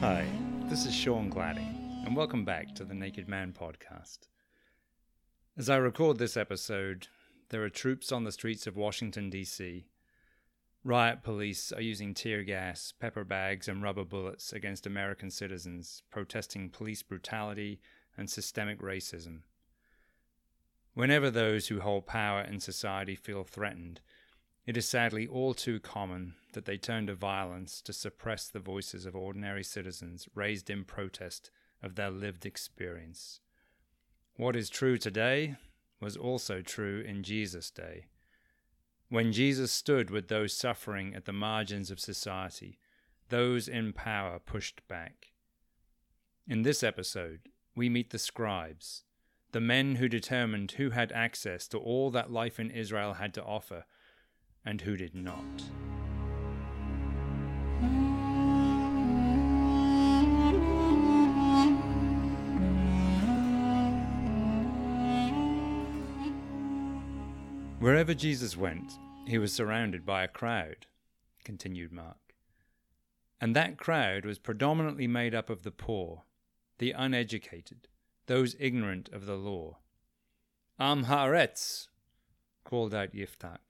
Hi, this is Sean Gladding, and welcome back to the Naked Mark podcast. As I record this episode, there are troops on the streets of Washington, D.C. Riot police are using tear gas, pepper bags, and rubber bullets against American citizens protesting police brutality and systemic racism. Whenever those who hold power in society feel threatened, it is sadly all too common that they turn to violence to suppress the voices of ordinary citizens raised in protest of their lived experience. What is true today was also true in Jesus' day. When Jesus stood with those suffering at the margins of society, those in power pushed back. In this episode, we meet the scribes, the men who determined who had access to all that life in Israel had to offer and who did not. Wherever Jesus went, he was surrounded by a crowd, continued Mark. And that crowd was predominantly made up of the poor, the uneducated, those ignorant of the law. Am Haaretz, called out Yiftach.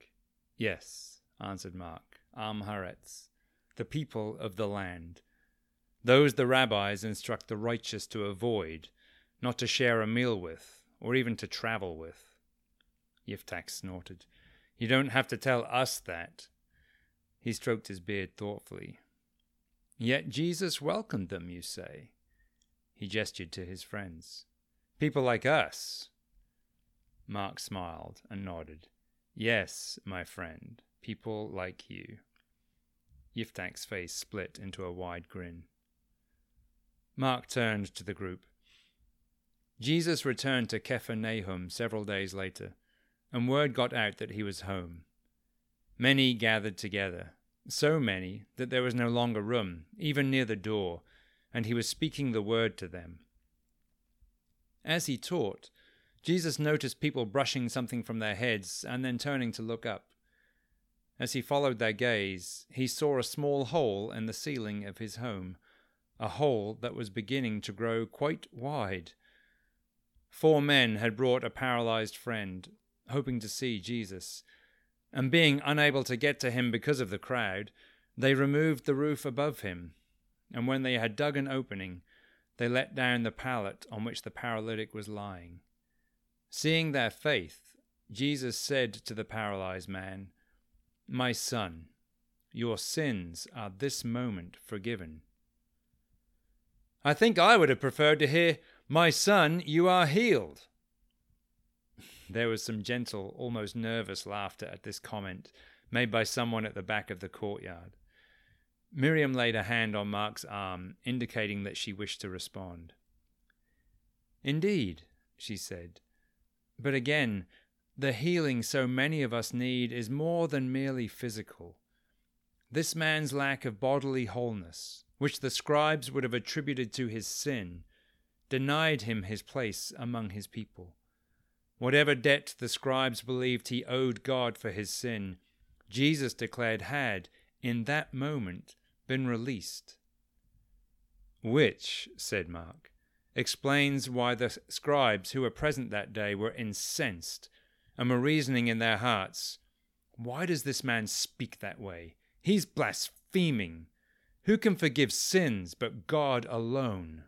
Yes, answered Mark, Am Haaretz, the people of the land. Those the rabbis instruct the righteous to avoid, not to share a meal with, or even to travel with. Yiftach snorted. You don't have to tell us that. He stroked his beard thoughtfully. Yet Jesus welcomed them, you say? He gestured to his friends. People like us. Mark smiled and nodded. Yes, my friend, people like you. Yiftach's face split into a wide grin. Mark turned to the group. Jesus returned to Nahum several days later, and word got out that he was home. Many gathered together, so many that there was no longer room, even near the door, and he was speaking the word to them. As he taught, Jesus noticed people brushing something from their heads and then turning to look up. As he followed their gaze, he saw a small hole in the ceiling of his home, a hole that was beginning to grow quite wide. Four men had brought a paralyzed friend, hoping to see Jesus, and being unable to get to him because of the crowd, they removed the roof above him, and when they had dug an opening, they let down the pallet on which the paralytic was lying. Seeing their faith, Jesus said to the paralyzed man, My son, your sins are this moment forgiven. I think I would have preferred to hear, My son, you are healed. There was some gentle, almost nervous laughter at this comment made by someone at the back of the courtyard. Miriam laid a hand on Mark's arm, indicating that she wished to respond. Indeed, she said, but again, the healing so many of us need is more than merely physical. This man's lack of bodily wholeness, which the scribes would have attributed to his sin, denied him his place among his people. Whatever debt the scribes believed he owed God for his sin, Jesus declared had, in that moment, been released. Which, said Mark, explains why the scribes who were present that day were incensed and were reasoning in their hearts, Why does this man speak that way? He's blaspheming. Who can forgive sins but God alone?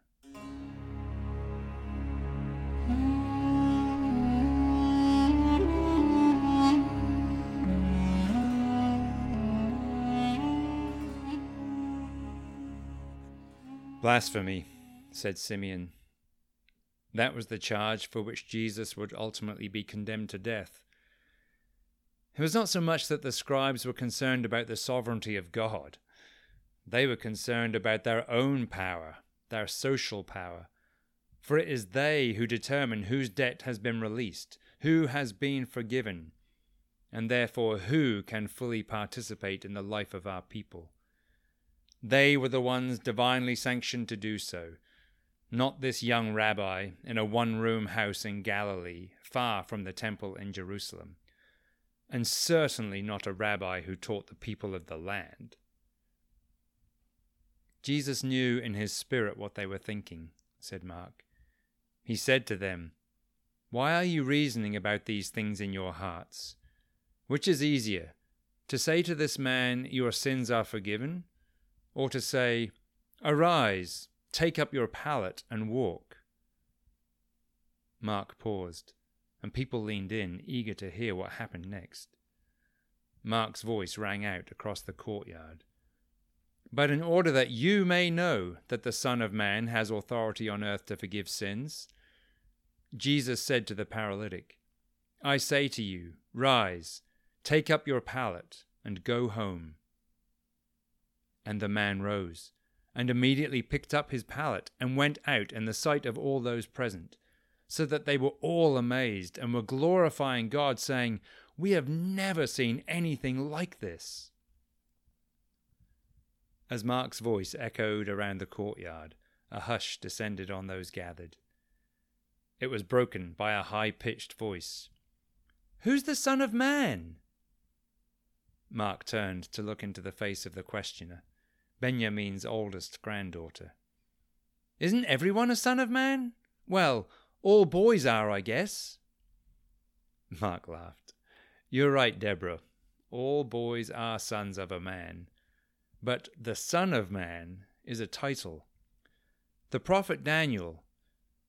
Blasphemy said Simeon. That was the charge for which Jesus would ultimately be condemned to death. It was not so much that the scribes were concerned about the sovereignty of God. They were concerned about their own power, their social power. For it is they who determine whose debt has been released, who has been forgiven, and therefore who can fully participate in the life of our people. They were the ones divinely sanctioned to do so, not this young rabbi in a one room house in Galilee, far from the temple in Jerusalem, and certainly not a rabbi who taught the people of the land. Jesus knew in his spirit what they were thinking, said Mark. He said to them, Why are you reasoning about these things in your hearts? Which is easier, to say to this man, Your sins are forgiven, or to say, Arise, take up your pallet and walk? Mark paused, and people leaned in, eager to hear what happened next. Mark's voice rang out across the courtyard. But in order that you may know that the Son of Man has authority on earth to forgive sins, Jesus said to the paralytic, I say to you, rise, take up your pallet, and go home. And the man rose, and immediately picked up his pallet, and went out in the sight of all those present, so that they were all amazed, and were glorifying God, saying, We have never seen anything like this. As Mark's voice echoed around the courtyard, a hush descended on those gathered. It was broken by a high pitched voice. Who's the Son of Man? Mark turned to look into the face of the questioner, Benjamin's oldest granddaughter. Isn't everyone a son of man? Well, all boys are, I guess. Mark laughed. You're right, Deborah. All boys are sons of a man. But the Son of Man is a title. The prophet Daniel.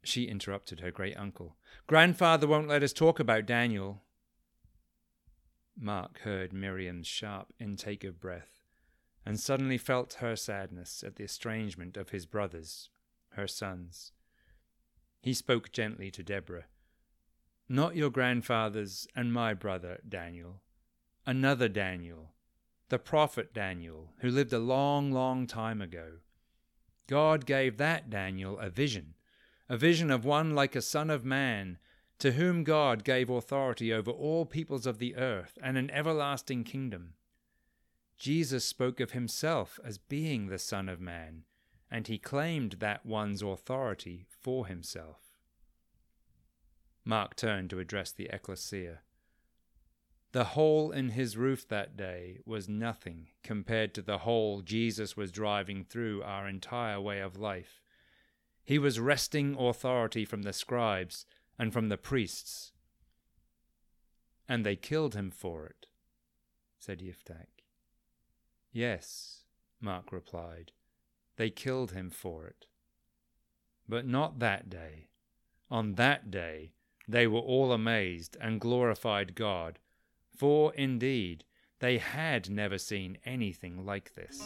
She interrupted her great uncle. Grandfather won't let us talk about Daniel. Mark heard Miriam's sharp intake of breath, and suddenly felt her sadness at the estrangement of his brothers, her sons. He spoke gently to Deborah. Not your grandfather's and my brother, Daniel. Another Daniel, the prophet Daniel, who lived a long, long time ago. God gave that Daniel a vision, a vision of one like a son of man, to whom God gave authority over all peoples of the earth and an everlasting kingdom. Jesus spoke of himself as being the Son of Man, and he claimed that one's authority for himself. Mark turned to address the ecclesia. The hole in his roof that day was nothing compared to the hole Jesus was driving through our entire way of life. He was wresting authority from the scribes and from the priests. And they killed him for it, said Yiftach. Yes, Mark replied, they killed him for it. But not that day. On that day they were all amazed and glorified God for indeed they had never seen anything like this.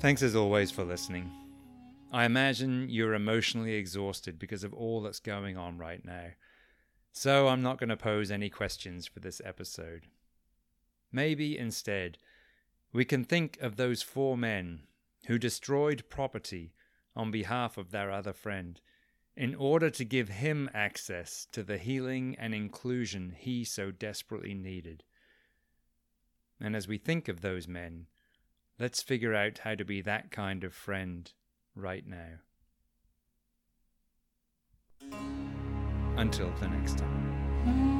Thanks as always for listening. I imagine you're emotionally exhausted because of all that's going on right now, so I'm not going to pose any questions for this episode. Maybe instead, we can think of those four men who destroyed property on behalf of their other friend in order to give him access to the healing and inclusion he so desperately needed. And as we think of those men, let's figure out how to be that kind of friend right now. Until the next time.